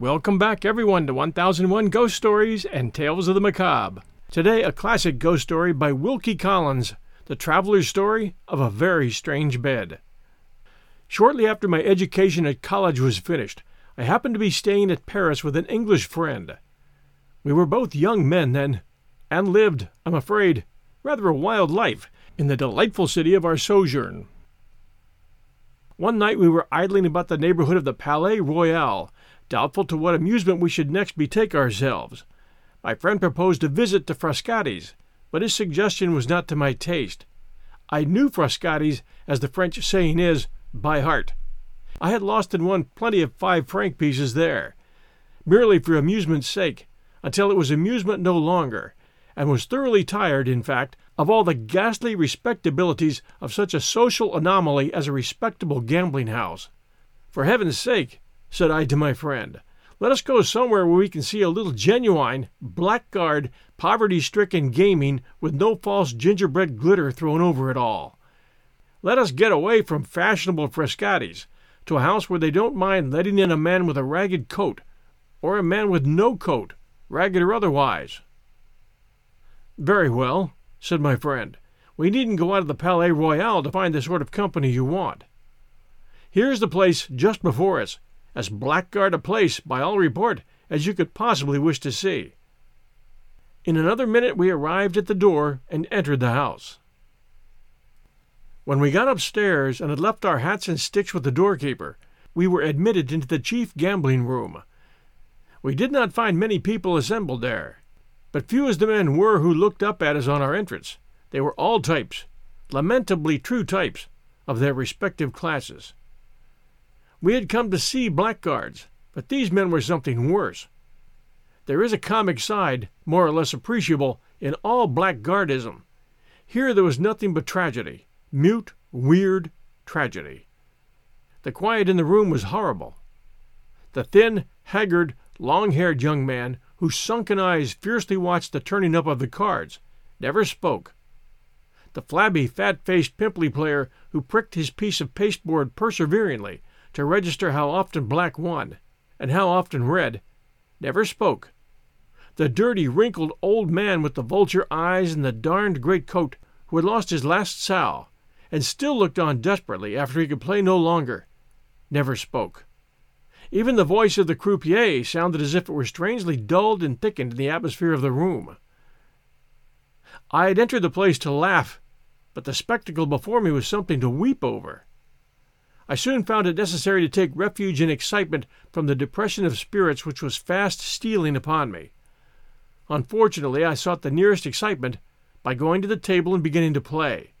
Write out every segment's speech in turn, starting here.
Welcome back, everyone, to 1001 Ghost Stories and Tales of the Macabre. Today, a classic ghost story by Wilkie Collins, the traveler's story of a very strange bed. Shortly after my education at college was finished, I happened to be staying at Paris with an English friend. We were both young men then, and lived, I'm afraid, rather a wild life in the delightful city of our sojourn. One night we were idling about the neighborhood of the Palais Royal, doubtful to what amusement we should next betake ourselves. My friend proposed a visit to Frascati's, but his suggestion was not to my taste. I knew Frascati's, as the French saying is, by heart. I had lost and won plenty of five franc pieces there, merely for amusement's sake, until it was amusement no longer, and was thoroughly tired, in fact, of all the ghastly respectabilities of such a social anomaly as a respectable gambling house. For heaven's sake, said I to my friend, let us go somewhere where we can see a little genuine, blackguard, poverty stricken gaming with no false gingerbread glitter thrown over it all. Let us get away from fashionable Frascati's to a house where they don't mind letting in a man with a ragged coat, or a man with no coat, ragged or otherwise. Very well, said my friend. We needn't go out of the Palais Royal to find the sort of company you want. Here's the place just before us, as blackguard a place, by all report, as you could possibly wish to see. In another minute we arrived at the door and entered the house. When we got upstairs and had left our hats and sticks with the doorkeeper, we were admitted into the chief gambling room. We did not find many people assembled there, but few as the men were who looked up at us on our entrance. They were all types, lamentably true types, of their respective classes. We had come to see blackguards, but these men were something worse. There is a comic side, more or less appreciable, in all blackguardism. Here there was nothing but tragedy mute, weird tragedy. The quiet in the room was horrible. The thin, haggard, long haired young man, whose sunken eyes fiercely watched the turning up of the cards, never spoke. The flabby, fat faced, pimply player who pricked his piece of pasteboard perseveringly to register how often black won and how often red, never spoke. The dirty, wrinkled old man with the vulture eyes and the darned great coat, who had lost his last sow, and still looked on desperately after he could play no longer, never spoke. Even the voice of the croupier sounded as if it were strangely dulled and thickened in the atmosphere of the room. I had entered the place to laugh, but the spectacle before me was something to weep over. I soon found it necessary to take refuge in excitement from the depression of spirits which was fast stealing upon me. Unfortunately, I sought the nearest excitement by going to the table and beginning to play.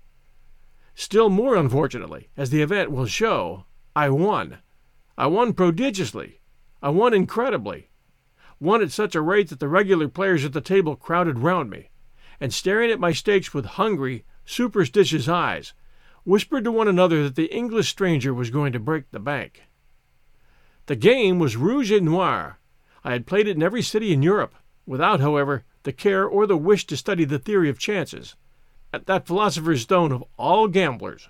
Still more unfortunately, as the event will show, I won. I won prodigiously. I won incredibly. Won at such a rate that the regular players at the table crowded round me, and staring at my stakes with hungry, superstitious eyes, whispered to one another that the English stranger was going to break the bank. The game was rouge et noir. I had played it in every city in Europe, without, however, the care or the wish to study the theory of chances at that philosopher's stone of all gamblers.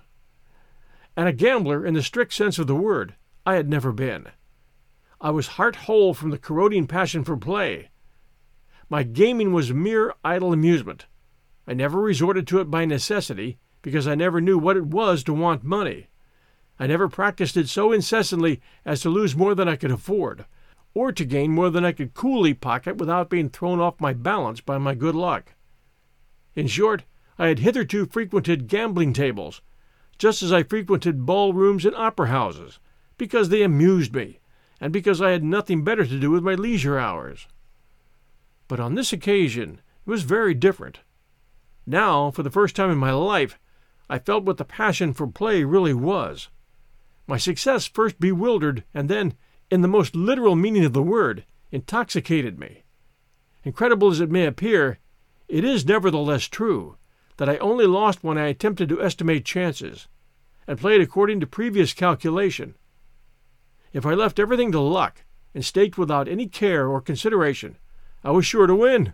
And a gambler, in the strict sense of the word, I had never been. I was heart whole from the corroding passion for play. My gaming was mere idle amusement. I never resorted to it by necessity, because I never knew what it was to want money. I never practiced it so incessantly as to lose more than I could afford, or to gain more than I could coolly pocket without being thrown off my balance by my good luck. In short, I had hitherto frequented gambling tables, just as I frequented ballrooms and opera houses, because they amused me, and because I had nothing better to do with my leisure hours. But on this occasion it was very different. Now, for the first time in my life, I felt what the passion for play really was. My success first bewildered, and then, in the most literal meaning of the word, intoxicated me. Incredible as it may appear, it is nevertheless true that I only lost when I attempted to estimate chances, and played according to previous calculation. If I left everything to luck and staked without any care or consideration, I was sure to win.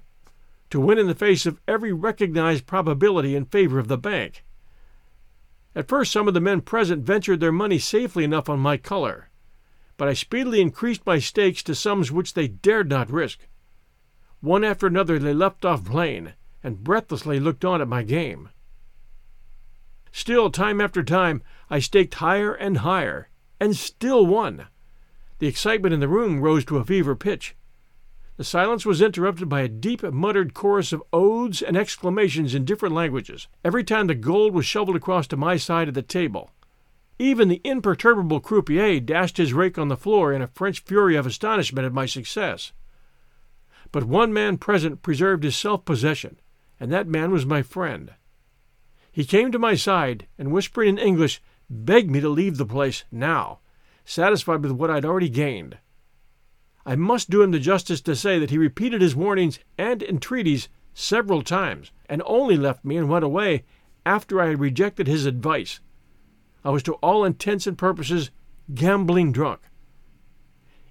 To win in the face of every recognized probability in favor of the bank. At first, some of the men present ventured their money safely enough on my color, but I speedily increased my stakes to sums which they dared not risk. One after another they leapt off plane, and breathlessly looked on at my game. Still, time after time, I staked higher and higher, and still won. The excitement in the room rose to a fever pitch. The silence was interrupted by a deep muttered chorus of oaths and exclamations in different languages every time the gold was shoveled across to my side of the table. Even the imperturbable croupier dashed his rake on the floor in a French fury of astonishment at my success. But one man present preserved his self possession, and that man was my friend. He came to my side and, whispering in English, begged me to leave the place now, satisfied with what I had already gained. I must do him the justice to say that he repeated his warnings and entreaties several times, and only left me and went away after I had rejected his advice. I was to all intents and purposes gambling drunk,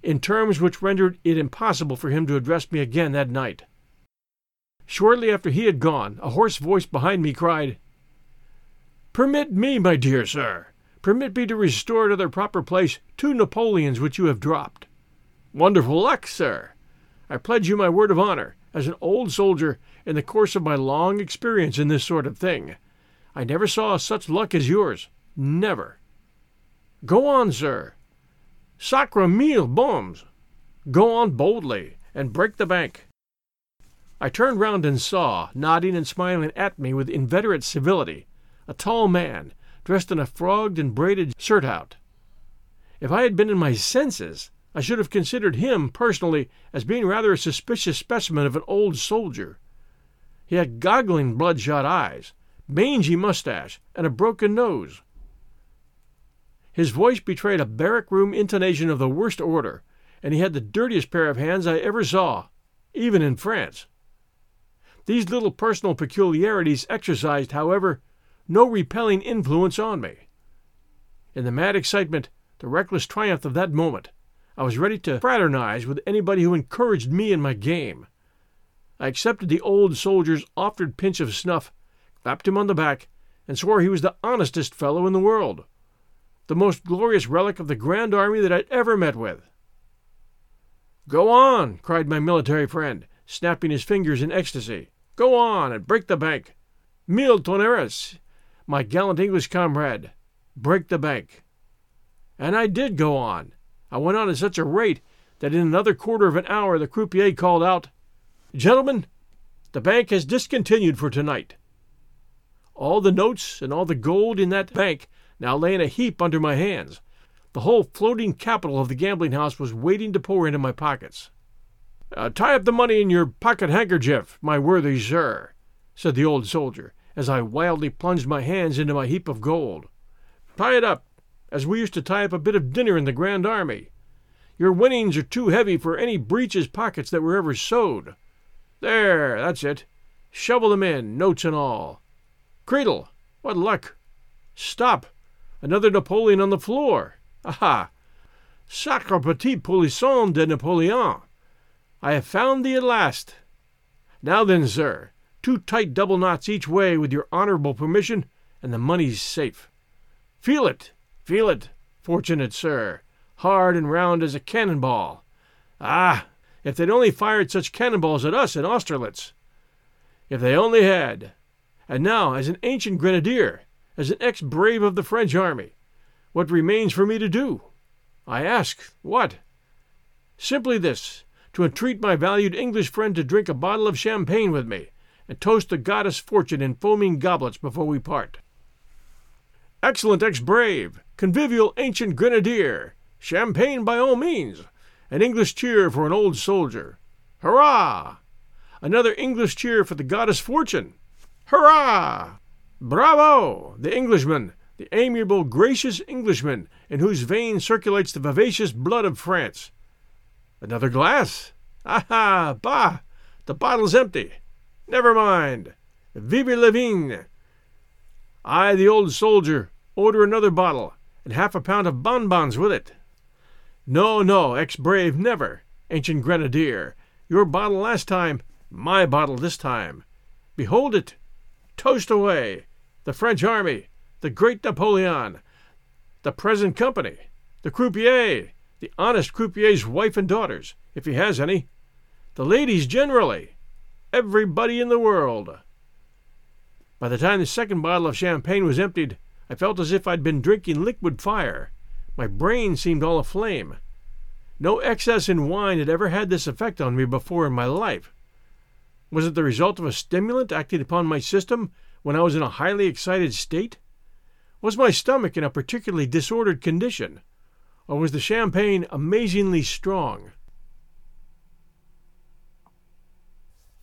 in terms which rendered it impossible for him to address me again that night. Shortly after he had gone, a hoarse voice behind me cried, Permit me, my dear sir, permit me to restore to their proper place two Napoleons which you have dropped. Wonderful luck, sir! I pledge you my word of honor, as an old soldier, in the course of my long experience in this sort of thing. I never saw such luck as yours. Never. Go on, sir. Sacre mille bombs! Go on boldly, and break the bank. I turned round and saw, nodding and smiling at me with inveterate civility, a tall man, dressed in a frogged and braided surtout. If I had been in my senses, I should have considered him, personally, as being rather a suspicious specimen of an old soldier. He had goggling, bloodshot eyes, mangy mustache, and a broken nose. His voice betrayed a barrack room intonation of the worst order, and he had the dirtiest pair of hands I ever saw, even in France. These little personal peculiarities exercised, however, no repelling influence on me. In the mad excitement, the reckless triumph of that moment, I was ready to fraternize with anybody who encouraged me in my game. I accepted the old soldier's offered pinch of snuff, clapped him on the back, and swore he was the honestest fellow in the world, the most glorious relic of the Grand Army that I'd ever met with. Go on, cried my military friend, snapping his fingers in ecstasy. Go on and break the bank. Mille tonnerres, my gallant English comrade, break the bank. And I did go on, I went on at such a rate that in another quarter of an hour the croupier called out, Gentlemen, the bank has discontinued for tonight. All the notes and all the gold in that bank now lay in a heap under my hands. The whole floating capital of the gambling house was waiting to pour into my pockets. Uh, tie up the money in your pocket handkerchief, my worthy sir, said the old soldier, as I wildly plunged my hands into my heap of gold. Tie it up, as we used to tie up a bit of dinner in the Grand Army. Your winnings are too heavy for any breeches pockets that were ever sewed. There, that's it. Shovel them in, notes and all. Creedle, what luck! Stop! Another Napoleon on the floor. Aha! Sacre petit polisson de Napoleon! I have found thee at last. Now then, sir, two tight double knots each way with your honorable permission, and the money's safe. Feel it! Feel it, fortunate sir, hard and round as a cannon ball. Ah, if they'd only fired such cannon balls at us in Austerlitz! If they only had! And now, as an ancient grenadier, as an ex brave of the French army, what remains for me to do? I ask, what? Simply this to entreat my valued English friend to drink a bottle of champagne with me, and toast the goddess Fortune in foaming goblets before we part. Excellent ex brave! Convivial ancient grenadier! Champagne by all means! An English cheer for an old soldier! Hurrah! Another English cheer for the goddess Fortune! Hurrah! Bravo! The Englishman, the amiable, gracious Englishman, in whose veins circulates the vivacious blood of France. Another glass? Ah Aha! Bah! The bottle's empty. Never mind. Vive la vigne! I, the old soldier, order another bottle, and half a pound of bonbons with it. No, no, ex brave, never, ancient grenadier. Your bottle last time, my bottle this time. Behold it! Toast away! The French army, the great Napoleon, the present company, the croupier, the honest croupier's wife and daughters, if he has any, the ladies generally, everybody in the world. By the time the second bottle of champagne was emptied, I felt as if I'd been drinking liquid fire. My brain seemed all aflame. No excess in wine had ever had this effect on me before in my life. Was it the result of a stimulant acting upon my system when I was in a highly excited state? Was my stomach in a particularly disordered condition? Or was the champagne amazingly strong?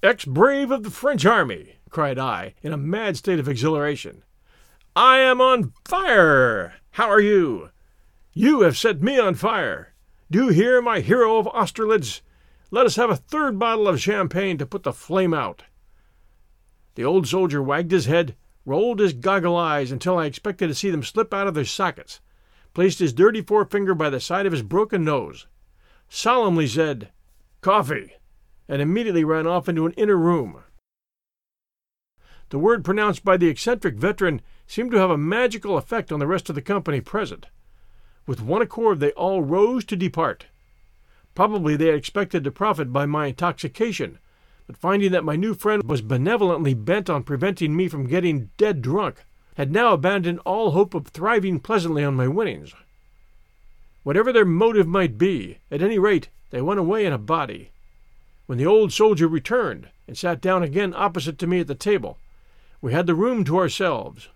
Ex brave of the French army, cried I, in a mad state of exhilaration. I am on fire! How are you? You have set me on fire. Do you hear, my hero of Austerlitz? Let us have a third bottle of champagne to put the flame out. The old soldier wagged his head, rolled his goggle eyes until I expected to see them slip out of their sockets, placed his dirty forefinger by the side of his broken nose, solemnly said, Coffee, and immediately ran off into an inner room. The word pronounced by the eccentric veteran seemed to have a magical effect on the rest of the company present. With one accord, they all rose to depart. Probably they had expected to profit by my intoxication, but finding that my new friend was benevolently bent on preventing me from getting dead drunk, had now abandoned all hope of thriving pleasantly on my winnings. Whatever their motive might be, at any rate, they went away in a body. When the old soldier returned and sat down again opposite to me at the table, we had the room to ourselves.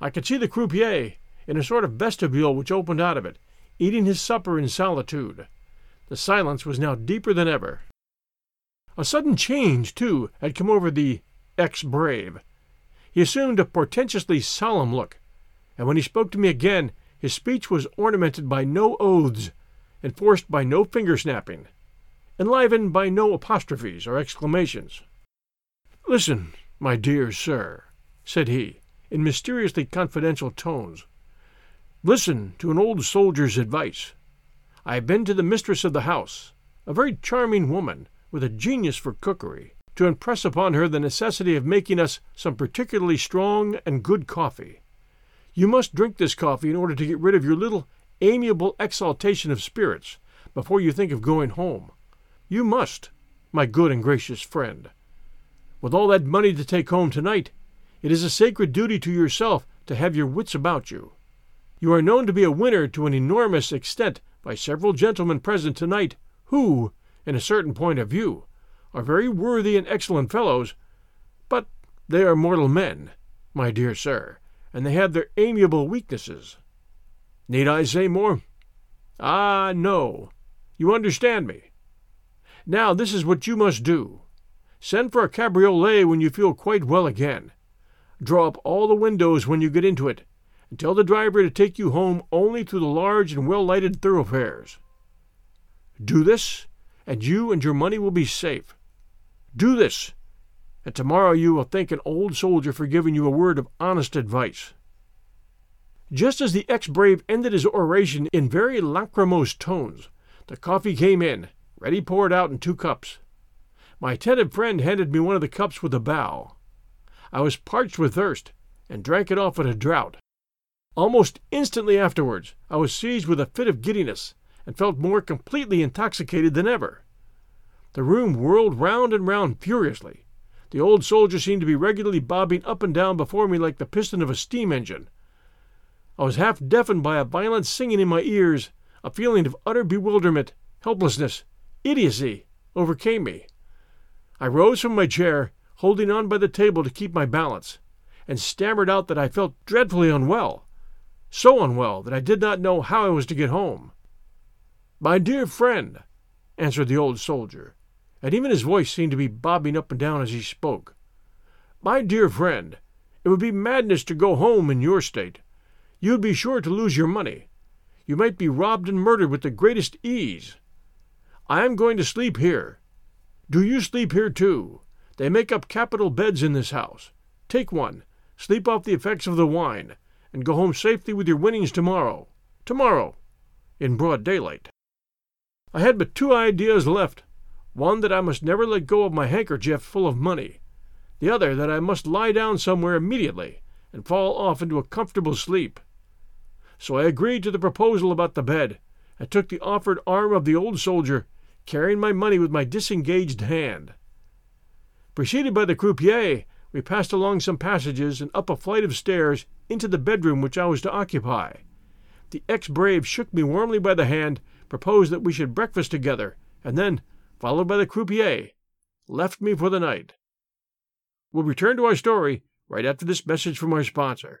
I could see the croupier, in a sort of vestibule which opened out of it, eating his supper in solitude. The silence was now deeper than ever. A sudden change, too, had come over the ex brave. He assumed a portentously solemn look, and when he spoke to me again, his speech was ornamented by no oaths, enforced by no finger snapping, enlivened by no apostrophes or exclamations. Listen, my dear sir, said he, in mysteriously confidential tones. Listen to an old soldier's advice. I have been to the mistress of the house, a very charming woman, with a genius for cookery, to impress upon her the necessity of making us some particularly strong and good coffee. You must drink this coffee in order to get rid of your little amiable exaltation of spirits before you think of going home. You must, my good and gracious friend. With all that money to take home tonight, it is a sacred duty to yourself to have your wits about you. You are known to be a winner to an enormous extent by several gentlemen present tonight, who, in a certain point of view, are very worthy and excellent fellows, but they are mortal men, my dear sir, and they have their amiable weaknesses. Need I say more? Ah, no. You understand me. Now, this is what you must do. Send for a cabriolet when you feel quite well again. Draw up all the windows when you get into it, and tell the driver to take you home only through the large and well lighted thoroughfares. Do this, and you and your money will be safe. Do this, and tomorrow you will thank an old soldier for giving you a word of honest advice. Just as the ex brave ended his oration in very lachrymose tones, the coffee came in, ready poured out in two cups. My attentive friend handed me one of the cups with a bow. I was parched with thirst, and drank it off at a draught. Almost instantly afterwards, I was seized with a fit of giddiness, and felt more completely intoxicated than ever. The room whirled round and round furiously. The old soldier seemed to be regularly bobbing up and down before me like the piston of a steam engine. I was half deafened by a violent singing in my ears. A feeling of utter bewilderment, helplessness, idiocy overcame me. I rose from my chair, holding on by the table to keep my balance, and stammered out that I felt dreadfully unwell so unwell that I did not know how I was to get home. My dear friend, answered the old soldier, and even his voice seemed to be bobbing up and down as he spoke. My dear friend, it would be madness to go home in your state. You would be sure to lose your money. You might be robbed and murdered with the greatest ease. I am going to sleep here. Do you sleep here too? They make up capital beds in this house. Take one. Sleep off the effects of the wine and go home safely with your winnings tomorrow. Tomorrow, in broad daylight. I had but two ideas left one that I must never let go of my handkerchief full of money, the other that I must lie down somewhere immediately and fall off into a comfortable sleep. So I agreed to the proposal about the bed, and took the offered arm of the old soldier, carrying my money with my disengaged hand. Preceded by the croupier, we passed along some passages and up a flight of stairs into the bedroom which I was to occupy. The ex brave shook me warmly by the hand, proposed that we should breakfast together, and then, followed by the croupier, left me for the night. We'll return to our story right after this message from our sponsor.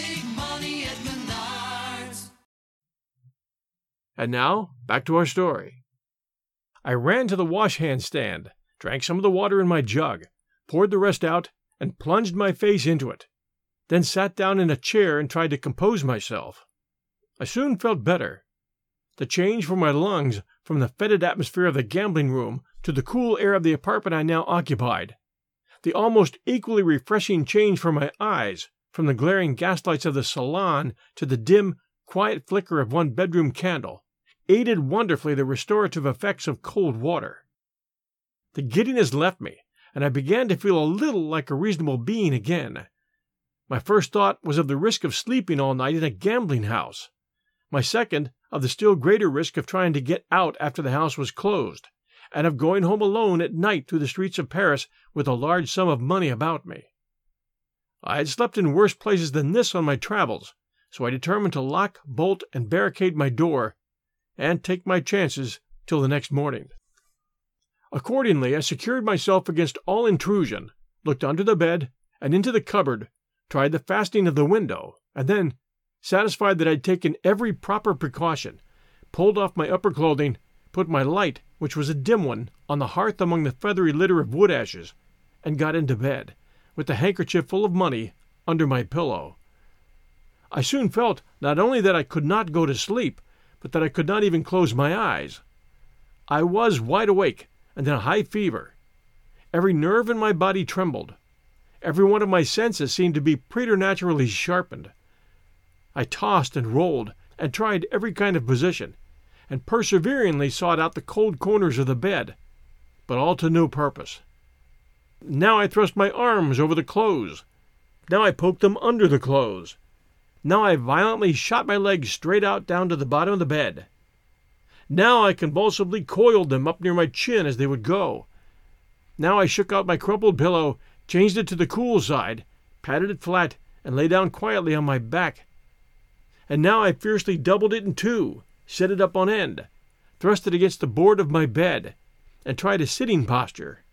And now, back to our story. I ran to the wash hand stand, drank some of the water in my jug, poured the rest out, and plunged my face into it. Then sat down in a chair and tried to compose myself. I soon felt better. The change for my lungs from the fetid atmosphere of the gambling room to the cool air of the apartment I now occupied, the almost equally refreshing change for my eyes from the glaring gaslights of the salon to the dim, quiet flicker of one bedroom candle, aided wonderfully the restorative effects of cold water. The giddiness left me, and I began to feel a little like a reasonable being again. My first thought was of the risk of sleeping all night in a gambling house. My second, of the still greater risk of trying to get out after the house was closed, and of going home alone at night through the streets of Paris with a large sum of money about me. I had slept in worse places than this on my travels, so I determined to lock, bolt, and barricade my door and take my chances till the next morning. Accordingly, I secured myself against all intrusion, looked under the bed and into the cupboard, tried the fastening of the window, and then, satisfied that I'd taken every proper precaution, pulled off my upper clothing, put my light, which was a dim one, on the hearth among the feathery litter of wood ashes, and got into bed, with the handkerchief full of money under my pillow. I soon felt not only that I could not go to sleep, but that I could not even close my eyes. I was wide awake and in a high fever. Every nerve in my body trembled. Every one of my senses seemed to be preternaturally sharpened. I tossed and rolled and tried every kind of position, and perseveringly sought out the cold corners of the bed, but all to no purpose. Now I thrust my arms over the clothes. Now I poked them under the clothes. Now I violently shot my legs straight out down to the bottom of the bed. Now I convulsively coiled them up near my chin as they would go. Now I shook out my crumpled pillow, changed it to the cool side, patted it flat, and lay down quietly on my back. And now I fiercely doubled it in two, set it up on end, thrust it against the board of my bed, and tried a sitting posture.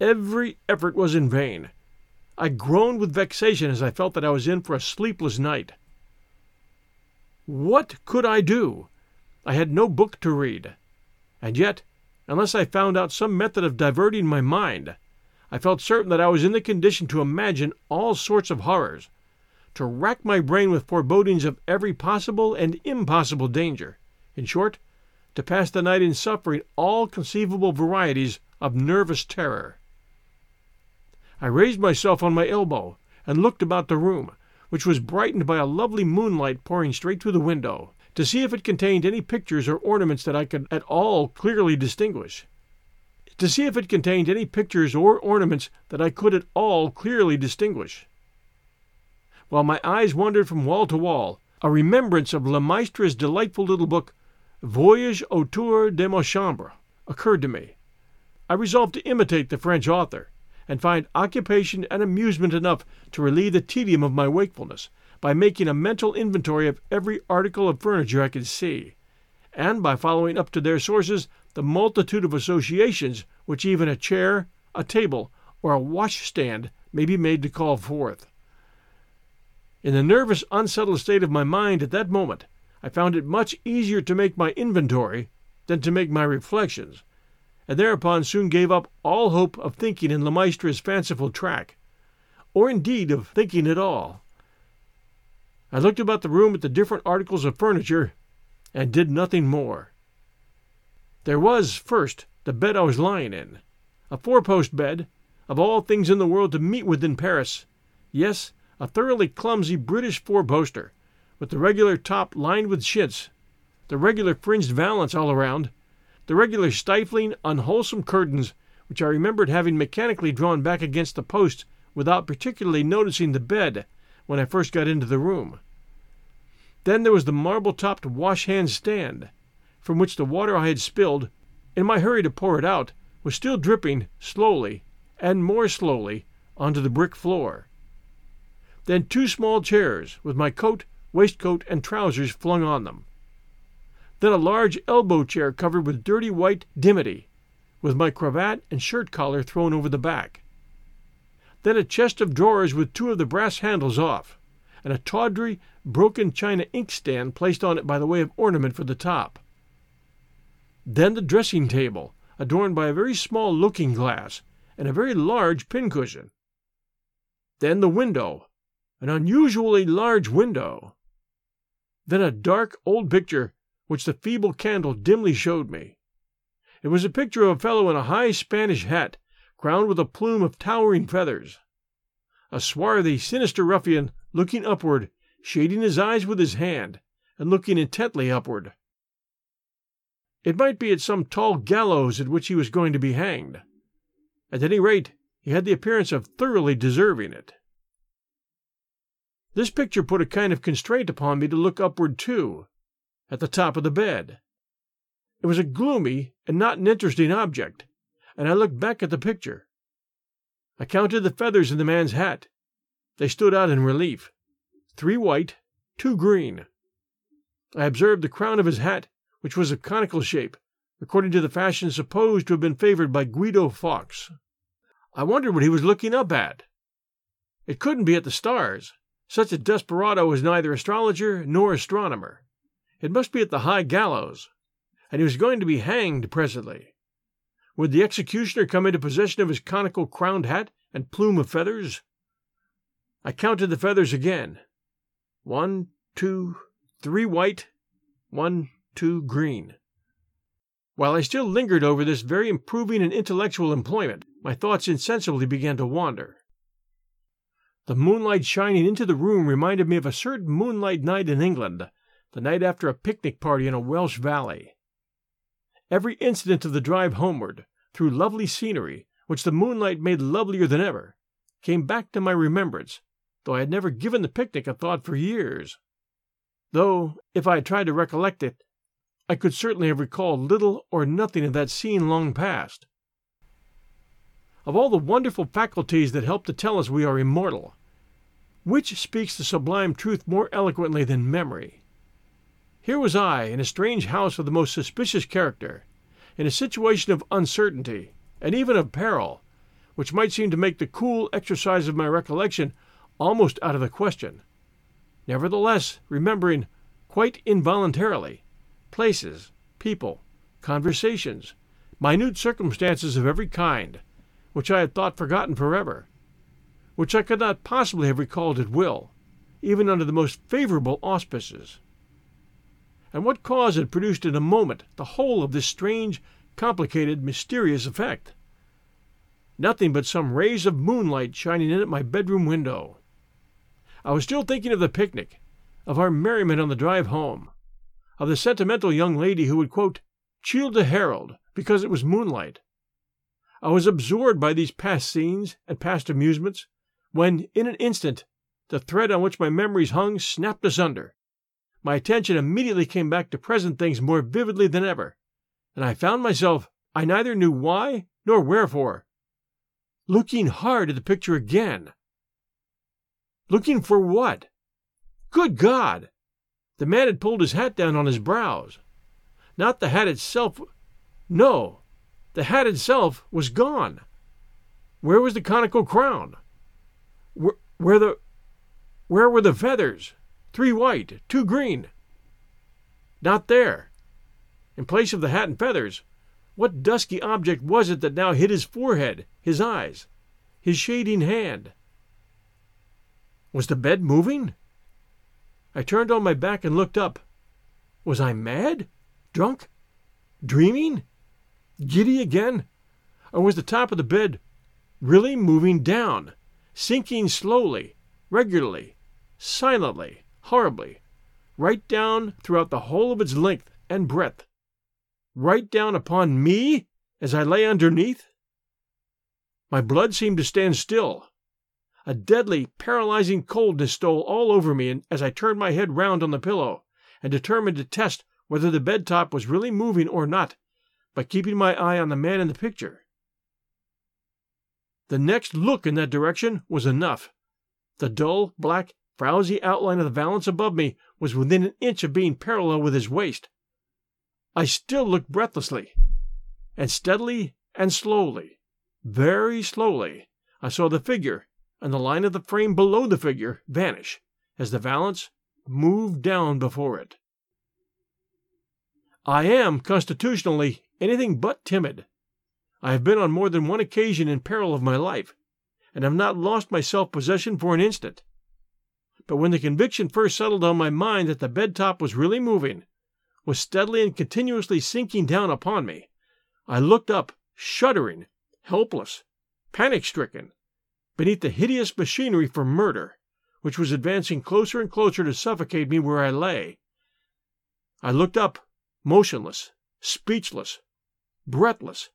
Every effort was in vain. I groaned with vexation as I felt that I was in for a sleepless night. What could I do? I had no book to read. And yet, unless I found out some method of diverting my mind, I felt certain that I was in the condition to imagine all sorts of horrors, to rack my brain with forebodings of every possible and impossible danger, in short, to pass the night in suffering all conceivable varieties of nervous terror. I raised myself on my elbow and looked about the room, which was brightened by a lovely moonlight pouring straight through the window, to see if it contained any pictures or ornaments that I could at all clearly distinguish. To see if it contained any pictures or ornaments that I could at all clearly distinguish. While my eyes wandered from wall to wall, a remembrance of Le Maistre's delightful little book, Voyage autour de ma chambre, occurred to me. I resolved to imitate the French author, and find occupation and amusement enough to relieve the tedium of my wakefulness by making a mental inventory of every article of furniture I could see, and by following up to their sources the multitude of associations which even a chair, a table, or a washstand may be made to call forth. In the nervous, unsettled state of my mind at that moment, I found it much easier to make my inventory than to make my reflections, and thereupon soon gave up all hope of thinking in Le Maistre's fanciful track, or indeed of thinking at all. I looked about the room at the different articles of furniture, and did nothing more. There was, first, the bed I was lying in, a four post bed, of all things in the world to meet with in Paris. Yes, a thoroughly clumsy British four poster, with the regular top lined with chintz, the regular fringed valance all around, the regular stifling, unwholesome curtains, which I remembered having mechanically drawn back against the posts without particularly noticing the bed when I first got into the room. Then there was the marble topped wash hand stand, from which the water I had spilled, in my hurry to pour it out, was still dripping slowly and more slowly onto the brick floor. Then two small chairs, with my coat, waistcoat, and trousers flung on them. Then a large elbow chair covered with dirty white dimity, with my cravat and shirt collar thrown over the back. Then a chest of drawers with two of the brass handles off, and a tawdry, broken china inkstand placed on it by the way of ornament for the top. Then the dressing table, adorned by a very small looking glass and a very large pincushion. Then the window, an unusually large window. Then a dark old picture which the feeble candle dimly showed me. It was a picture of a fellow in a high Spanish hat, crowned with a plume of towering feathers. A swarthy, sinister ruffian looking upward, shading his eyes with his hand, and looking intently upward. It might be at some tall gallows at which he was going to be hanged. At any rate, he had the appearance of thoroughly deserving it. This picture put a kind of constraint upon me to look upward too, at the top of the bed. It was a gloomy and not an interesting object, and I looked back at the picture. I counted the feathers in the man's hat. They stood out in relief three white, two green. I observed the crown of his hat which was of conical shape, according to the fashion supposed to have been favored by Guido Fawkes. I wondered what he was looking up at. It couldn't be at the stars. Such a desperado was neither astrologer nor astronomer. It must be at the high gallows, and he was going to be hanged presently. Would the executioner come into possession of his conical crowned hat and plume of feathers? I counted the feathers again. One, two, three white, one, two green. While I still lingered over this very improving and intellectual employment, my thoughts insensibly began to wander. The moonlight shining into the room reminded me of a certain moonlight night in England, the night after a picnic party in a Welsh valley. Every incident of the drive homeward, through lovely scenery, which the moonlight made lovelier than ever, came back to my remembrance, though I had never given the picnic a thought for years. Though, if I had tried to recollect it, I could certainly have recalled little or nothing of that scene long past. Of all the wonderful faculties that help to tell us we are immortal, which speaks the sublime truth more eloquently than memory? Here was I in a strange house of the most suspicious character, in a situation of uncertainty, and even of peril, which might seem to make the cool exercise of my recollection almost out of the question. Nevertheless, remembering, quite involuntarily, places, people, conversations, minute circumstances of every kind, which I had thought forgotten forever, which I could not possibly have recalled at will, even under the most favorable auspices. And what cause had produced in a moment the whole of this strange, complicated, mysterious effect? Nothing but some rays of moonlight shining in at my bedroom window. I was still thinking of the picnic, of our merriment on the drive home, of the sentimental young lady who would quote Childe Harold because it was moonlight. I was absorbed by these past scenes and past amusements, when, in an instant, the thread on which my memories hung snapped asunder. My attention immediately came back to present things more vividly than ever, and I found myself, I neither knew why nor wherefore, looking hard at the picture again. Looking for what? Good God! The man had pulled his hat down on his brows. Not the hat itself. No, the hat itself was gone. Where was the conical crown? Where, where the where were the feathers? Three white, two green. Not there. In place of the hat and feathers, what dusky object was it that now hid his forehead, his eyes, his shading hand? Was the bed moving? I turned on my back and looked up. Was I mad? Drunk? Dreaming? Giddy again? Or was the top of the bed really moving down, sinking slowly, regularly, silently, horribly, right down throughout the whole of its length and breadth? Right down upon me as I lay underneath? My blood seemed to stand still. A deadly, paralyzing coldness stole all over me as I turned my head round on the pillow and determined to test whether the bed top was really moving or not by keeping my eye on the man in the picture. The next look in that direction was enough. The dull, black, frowsy outline of the valance above me was within an inch of being parallel with his waist. I still looked breathlessly, and steadily and slowly, very slowly, I saw the figure and the line of the frame below the figure vanish as the valance moved down before it. I am, constitutionally, anything but timid. I have been on more than one occasion in peril of my life, and have not lost my self possession for an instant. But when the conviction first settled on my mind that the bed top was really moving, was steadily and continuously sinking down upon me, I looked up, shuddering, helpless, panic stricken, beneath the hideous machinery for murder, which was advancing closer and closer to suffocate me where I lay. I looked up, motionless, speechless, breathless.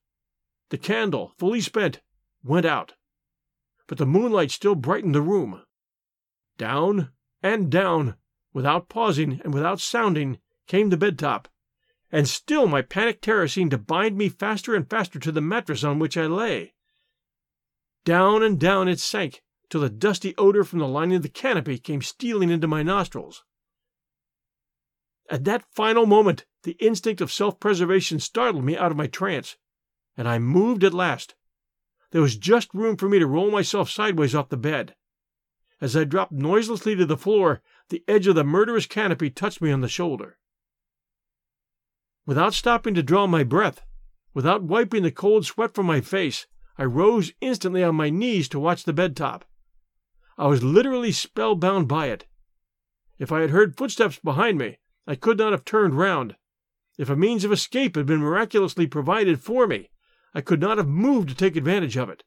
The candle, fully spent, went out, but the moonlight still brightened the room. Down and down, without pausing and without sounding, came the bed top, and still my panic terror seemed to bind me faster and faster to the mattress on which I lay. Down and down it sank, till the dusty odor from the lining of the canopy came stealing into my nostrils. At that final moment, the instinct of self preservation startled me out of my trance, and I moved at last. There was just room for me to roll myself sideways off the bed. As I dropped noiselessly to the floor, the edge of the murderous canopy touched me on the shoulder. Without stopping to draw my breath, without wiping the cold sweat from my face, I rose instantly on my knees to watch the bed top. I was literally spellbound by it. If I had heard footsteps behind me, I could not have turned round. If a means of escape had been miraculously provided for me, I could not have moved to take advantage of it.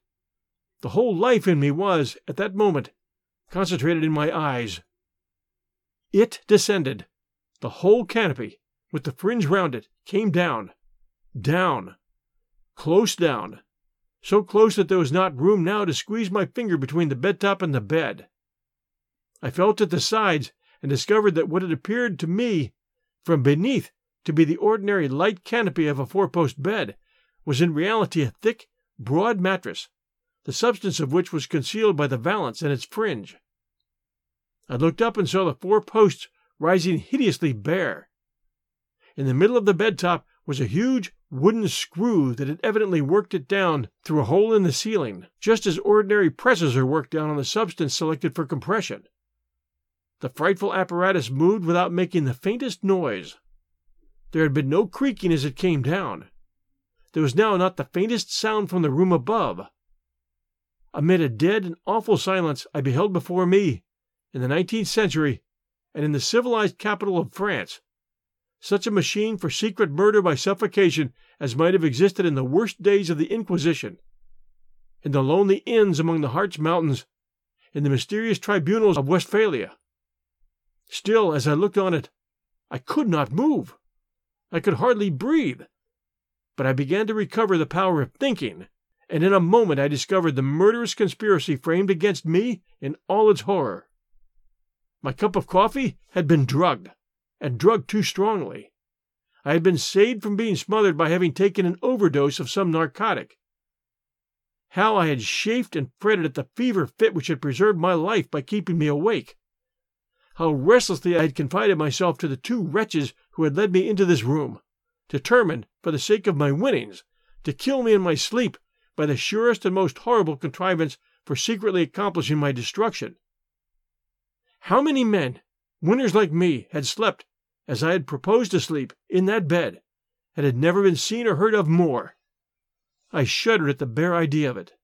The whole life in me was, at that moment, concentrated in my eyes. It descended. The whole canopy, with the fringe round it, came down. Down. Close down so close that there was not room now to squeeze my finger between the bed top and the bed. I felt at the sides and discovered that what had appeared to me from beneath to be the ordinary light canopy of a four post bed was in reality a thick, broad mattress, the substance of which was concealed by the valance and its fringe. I looked up and saw the four posts rising hideously bare. In the middle of the bed top was a huge wooden screw that had evidently worked it down through a hole in the ceiling, just as ordinary presses are worked down on the substance selected for compression. The frightful apparatus moved without making the faintest noise. There had been no creaking as it came down. There was now not the faintest sound from the room above. Amid a dead and awful silence, I beheld before me, in the nineteenth century, and in the civilized capital of France, such a machine for secret murder by suffocation as might have existed in the worst days of the Inquisition, in the lonely inns among the Harz Mountains, in the mysterious tribunals of Westphalia. Still, as I looked on it, I could not move. I could hardly breathe. But I began to recover the power of thinking, and in a moment I discovered the murderous conspiracy framed against me in all its horror. My cup of coffee had been drugged and drugged too strongly. I had been saved from being smothered by having taken an overdose of some narcotic. How I had chafed and fretted at the fever fit which had preserved my life by keeping me awake. How restlessly I had confided myself to the two wretches who had led me into this room, determined, for the sake of my winnings, to kill me in my sleep by the surest and most horrible contrivance for secretly accomplishing my destruction. How many men, winners like me, had slept, as I had proposed to sleep, in that bed, and had never been seen or heard of more? I shuddered at the bare idea of it.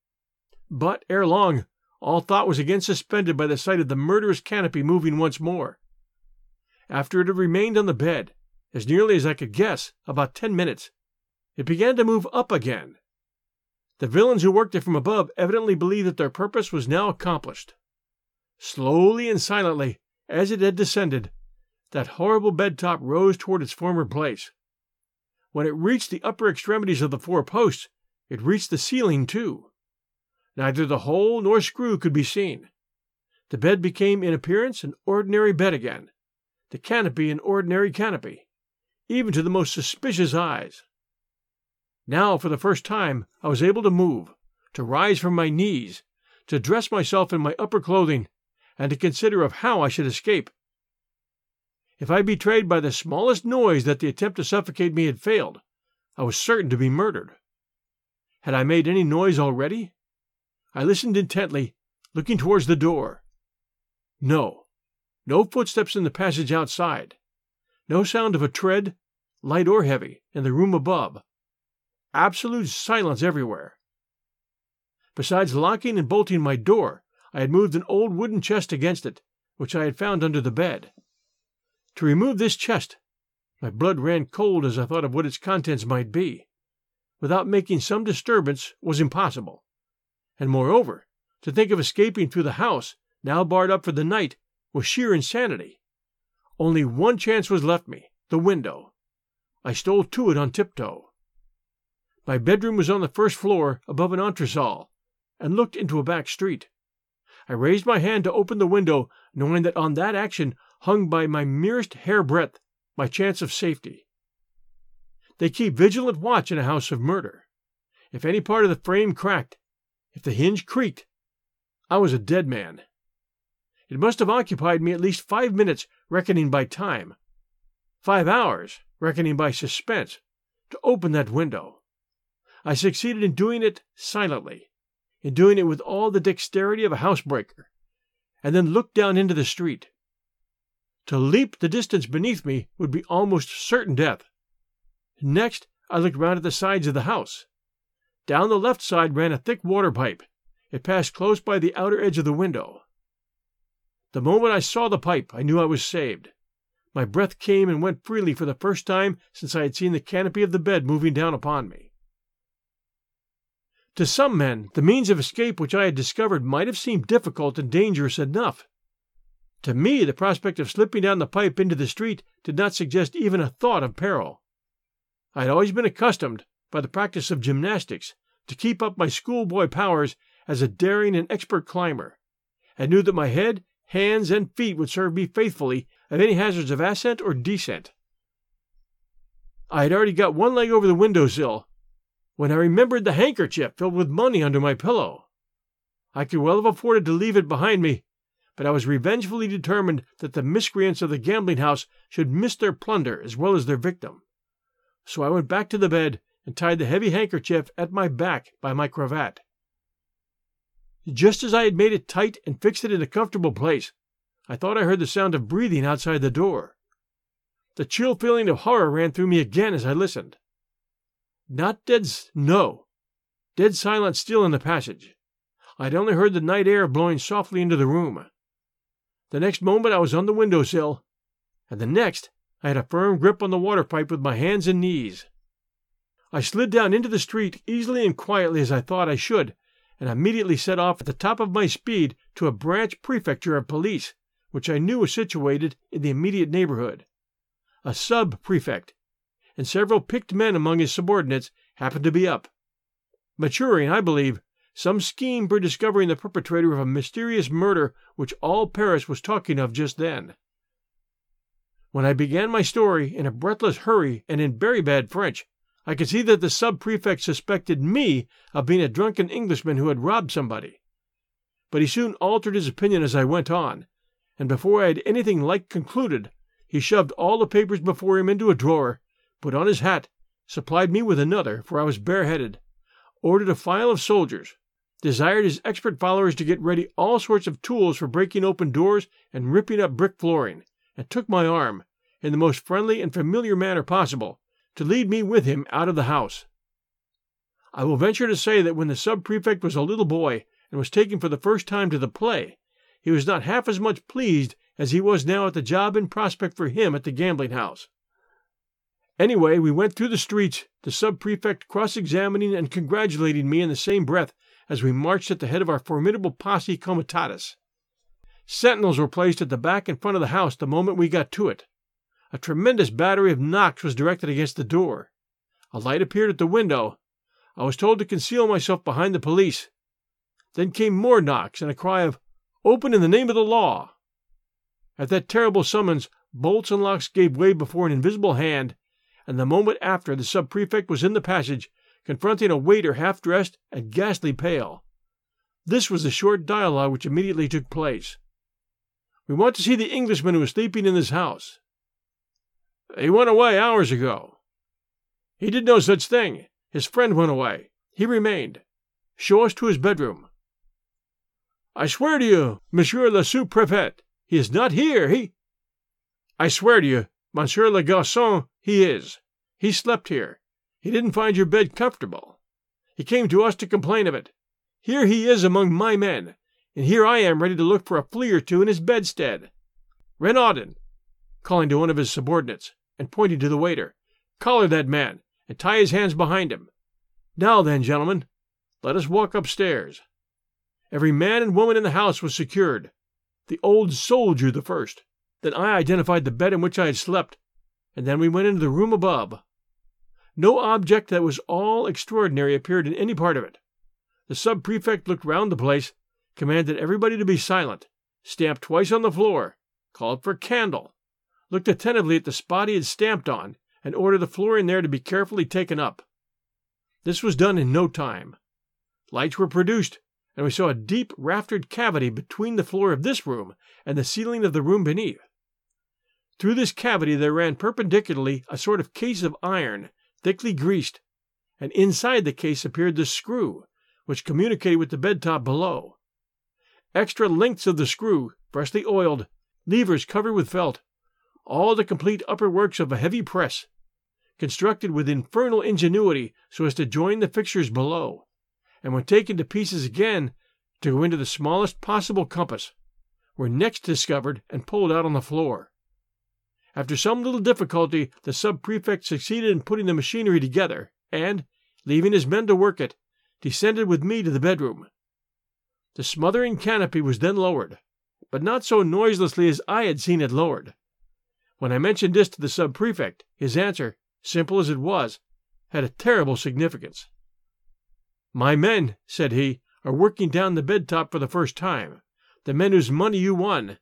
But ere long, all thought was again suspended by the sight of the murderous canopy moving once more. After it had remained on the bed, as nearly as I could guess, about ten minutes, it began to move up again. The villains who worked it from above evidently believed that their purpose was now accomplished. Slowly and silently, as it had descended, that horrible bed top rose toward its former place. When it reached the upper extremities of the four posts, it reached the ceiling too. Neither the hole nor screw could be seen. The bed became in appearance an ordinary bed again, the canopy an ordinary canopy, even to the most suspicious eyes. Now, for the first time, I was able to move, to rise from my knees, to dress myself in my upper clothing, and to consider of how I should escape. If I betrayed by the smallest noise that the attempt to suffocate me had failed, I was certain to be murdered. Had I made any noise already? I listened intently, looking towards the door. No, no footsteps in the passage outside, no sound of a tread, light or heavy, in the room above. Absolute silence everywhere. Besides locking and bolting my door, I had moved an old wooden chest against it, which I had found under the bed. To remove this chest, my blood ran cold as I thought of what its contents might be, without making some disturbance was impossible and moreover, to think of escaping through the house, now barred up for the night, was sheer insanity. Only one chance was left me the window. I stole to it on tiptoe. My bedroom was on the first floor above an entresol, and looked into a back street. I raised my hand to open the window, knowing that on that action hung by my merest hair breadth my chance of safety. They keep vigilant watch in a house of murder. If any part of the frame cracked, if the hinge creaked, I was a dead man. It must have occupied me at least five minutes, reckoning by time, five hours, reckoning by suspense, to open that window. I succeeded in doing it silently, in doing it with all the dexterity of a housebreaker, and then looked down into the street. To leap the distance beneath me would be almost certain death. Next, I looked round at the sides of the house. Down the left side ran a thick water pipe. It passed close by the outer edge of the window. The moment I saw the pipe, I knew I was saved. My breath came and went freely for the first time since I had seen the canopy of the bed moving down upon me. To some men, the means of escape which I had discovered might have seemed difficult and dangerous enough. To me, the prospect of slipping down the pipe into the street did not suggest even a thought of peril. I had always been accustomed, by the practice of gymnastics to keep up my schoolboy powers as a daring and expert climber, and knew that my head, hands, and feet would serve me faithfully at any hazards of ascent or descent. I had already got one leg over the window sill when I remembered the handkerchief filled with money under my pillow. I could well have afforded to leave it behind me, but I was revengefully determined that the miscreants of the gambling house should miss their plunder as well as their victim. So I went back to the bed and tied the heavy handkerchief at my back by my cravat. Just as I had made it tight and fixed it in a comfortable place, I thought I heard the sound of breathing outside the door. The chill feeling of horror ran through me again as I listened. Not dead, no, dead silence still in the passage. I had only heard the night air blowing softly into the room. The next moment I was on the window sill, and the next I had a firm grip on the water pipe with my hands and knees. I slid down into the street easily and quietly as I thought I should, and immediately set off at the top of my speed to a branch prefecture of police, which I knew was situated in the immediate neighborhood. A sub prefect and several picked men among his subordinates happened to be up, maturing, I believe, some scheme for discovering the perpetrator of a mysterious murder which all Paris was talking of just then. When I began my story in a breathless hurry and in very bad French, I could see that the sub prefect suspected me of being a drunken Englishman who had robbed somebody. But he soon altered his opinion as I went on, and before I had anything like concluded, he shoved all the papers before him into a drawer, put on his hat, supplied me with another, for I was bareheaded, ordered a file of soldiers, desired his expert followers to get ready all sorts of tools for breaking open doors and ripping up brick flooring, and took my arm, in the most friendly and familiar manner possible, to lead me with him out of the house. I will venture to say that when the sub prefect was a little boy and was taken for the first time to the play, he was not half as much pleased as he was now at the job in prospect for him at the gambling house. Anyway, we went through the streets, the sub prefect cross examining and congratulating me in the same breath as we marched at the head of our formidable posse comitatus. Sentinels were placed at the back and front of the house the moment we got to it. A tremendous battery of knocks was directed against the door. A light appeared at the window. I was told to conceal myself behind the police. Then came more knocks and a cry of, Open in the name of the law! At that terrible summons, bolts and locks gave way before an invisible hand, and the moment after the sub prefect was in the passage, confronting a waiter half dressed and ghastly pale. This was the short dialogue which immediately took place. We want to see the Englishman who is sleeping in this house. He went away hours ago. He did no such thing. His friend went away. He remained. Show us to his bedroom. I swear to you, Monsieur le sous prefet, he is not here. He. I swear to you, Monsieur le garçon, he is. He slept here. He didn't find your bed comfortable. He came to us to complain of it. Here he is among my men, and here I am ready to look for a flea or two in his bedstead. Renaudin, calling to one of his subordinates, and pointing to the waiter, collar that man, and tie his hands behind him. Now then, gentlemen, let us walk upstairs. Every man and woman in the house was secured. The old soldier the first. Then I identified the bed in which I had slept, and then we went into the room above. No object that was all extraordinary appeared in any part of it. The sub prefect looked round the place, commanded everybody to be silent, stamped twice on the floor, called for candle, looked attentively at the spot he had stamped on, and ordered the floor in there to be carefully taken up. This was done in no time. Lights were produced, and we saw a deep raftered cavity between the floor of this room and the ceiling of the room beneath. Through this cavity there ran perpendicularly a sort of case of iron thickly greased, and inside the case appeared the screw, which communicated with the bed top below. Extra lengths of the screw, freshly oiled, levers covered with felt, all the complete upper works of a heavy press, constructed with infernal ingenuity so as to join the fixtures below, and when taken to pieces again to go into the smallest possible compass, were next discovered and pulled out on the floor. After some little difficulty, the sub prefect succeeded in putting the machinery together, and, leaving his men to work it, descended with me to the bedroom. The smothering canopy was then lowered, but not so noiselessly as I had seen it lowered. When I mentioned this to the sub prefect, his answer, simple as it was, had a terrible significance. My men, said he, are working down the bed top for the first time. The men whose money you won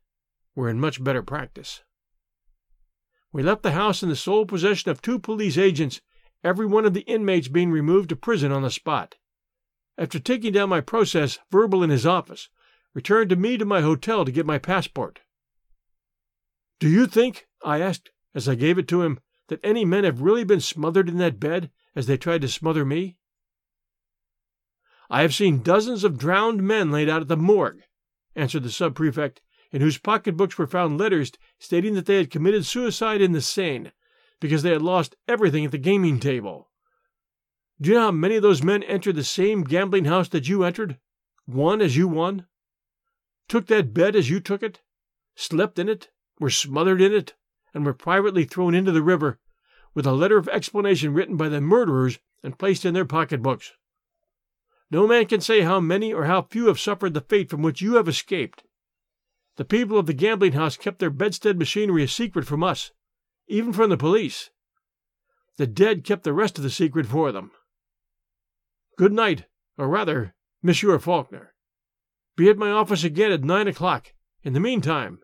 were in much better practice. We left the house in the sole possession of two police agents, every one of the inmates being removed to prison on the spot. After taking down my process verbal in his office, returned to me to my hotel to get my passport. Do you think, I asked, as I gave it to him, that any men have really been smothered in that bed as they tried to smother me? I have seen dozens of drowned men laid out at the morgue, answered the sub prefect in whose pocketbooks were found letters stating that they had committed suicide in the Seine because they had lost everything at the gaming table. Do you know how many of those men entered the same gambling house that you entered, won as you won, took that bed as you took it, slept in it, were smothered in it, and were privately thrown into the river, with a letter of explanation written by the murderers and placed in their pocketbooks? No man can say how many or how few have suffered the fate from which you have escaped. The people of the gambling house kept their bedstead machinery a secret from us, even from the police. The dead kept the rest of the secret for them. Good night, or rather, Monsieur Faulkner. Be at my office again at nine o'clock. In the meantime,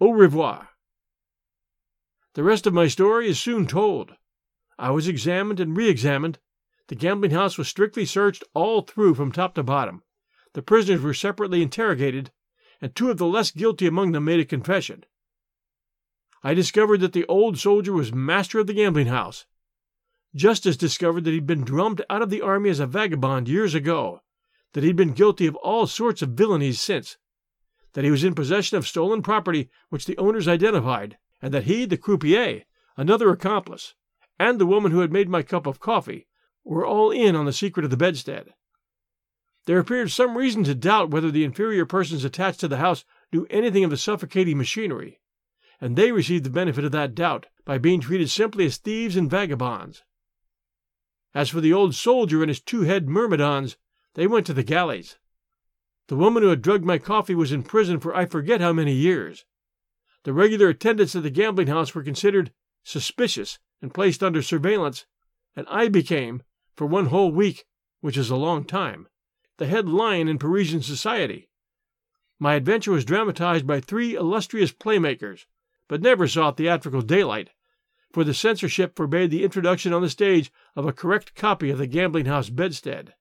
au revoir. The rest of my story is soon told. I was examined and re examined. The gambling house was strictly searched all through from top to bottom. The prisoners were separately interrogated, and two of the less guilty among them made a confession. I discovered that the old soldier was master of the gambling house. Justice discovered that he'd been drummed out of the army as a vagabond years ago, that he'd been guilty of all sorts of villainies since, that he was in possession of stolen property which the owners identified, and that he, the croupier, another accomplice, and the woman who had made my cup of coffee were all in on the secret of the bedstead. There appeared some reason to doubt whether the inferior persons attached to the house knew anything of the suffocating machinery, and they received the benefit of that doubt by being treated simply as thieves and vagabonds. As for the old soldier and his two head myrmidons, they went to the galleys. The woman who had drugged my coffee was in prison for I forget how many years. The regular attendants at the gambling house were considered suspicious and placed under surveillance, and I became, for one whole week, which is a long time, the head lion in Parisian society. My adventure was dramatized by three illustrious playmakers, but never saw theatrical daylight, for the censorship forbade the introduction on the stage of a correct copy of the gambling house bedstead.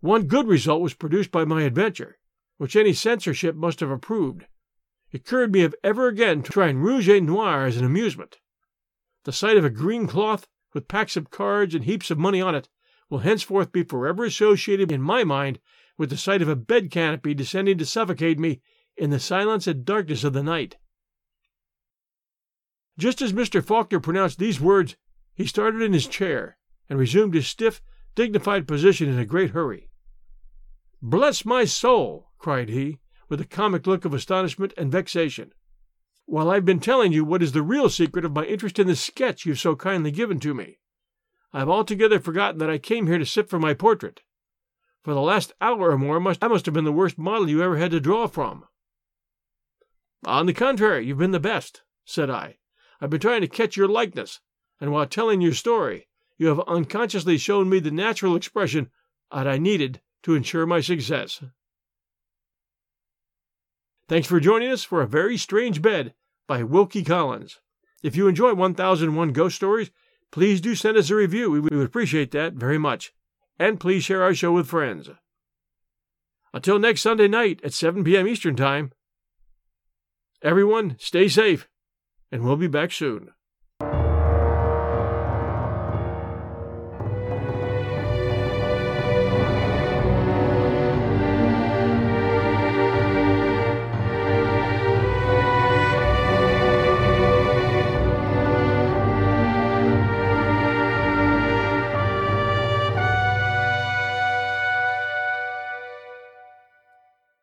One good result was produced by my adventure, which any censorship must have approved. It cured me of ever again trying rouge et noir as an amusement. The sight of a green cloth, with packs of cards and heaps of money on it, will henceforth be forever associated in my mind with the sight of a bed canopy descending to suffocate me in the silence and darkness of the night. Just as Mr. Faulkner pronounced these words, he started in his chair and resumed his stiff, dignified position in a great hurry. Bless my soul! cried he, with a comic look of astonishment and vexation. While I've been telling you what is the real secret of my interest in the sketch you've so kindly given to me, I've altogether forgotten that I came here to sit for my portrait. For the last hour or more, must, I must have been the worst model you ever had to draw from. On the contrary, you've been the best, said I. I've been trying to catch your likeness, and while telling your story, you have unconsciously shown me the natural expression that I needed to ensure my success. Thanks for joining us for A Very Strange Bed by Wilkie Collins. If you enjoy 1001 Ghost Stories, please do send us a review. We would appreciate that very much. And please share our show with friends. Until next Sunday night at 7 p.m. Eastern Time, everyone stay safe, and we'll be back soon.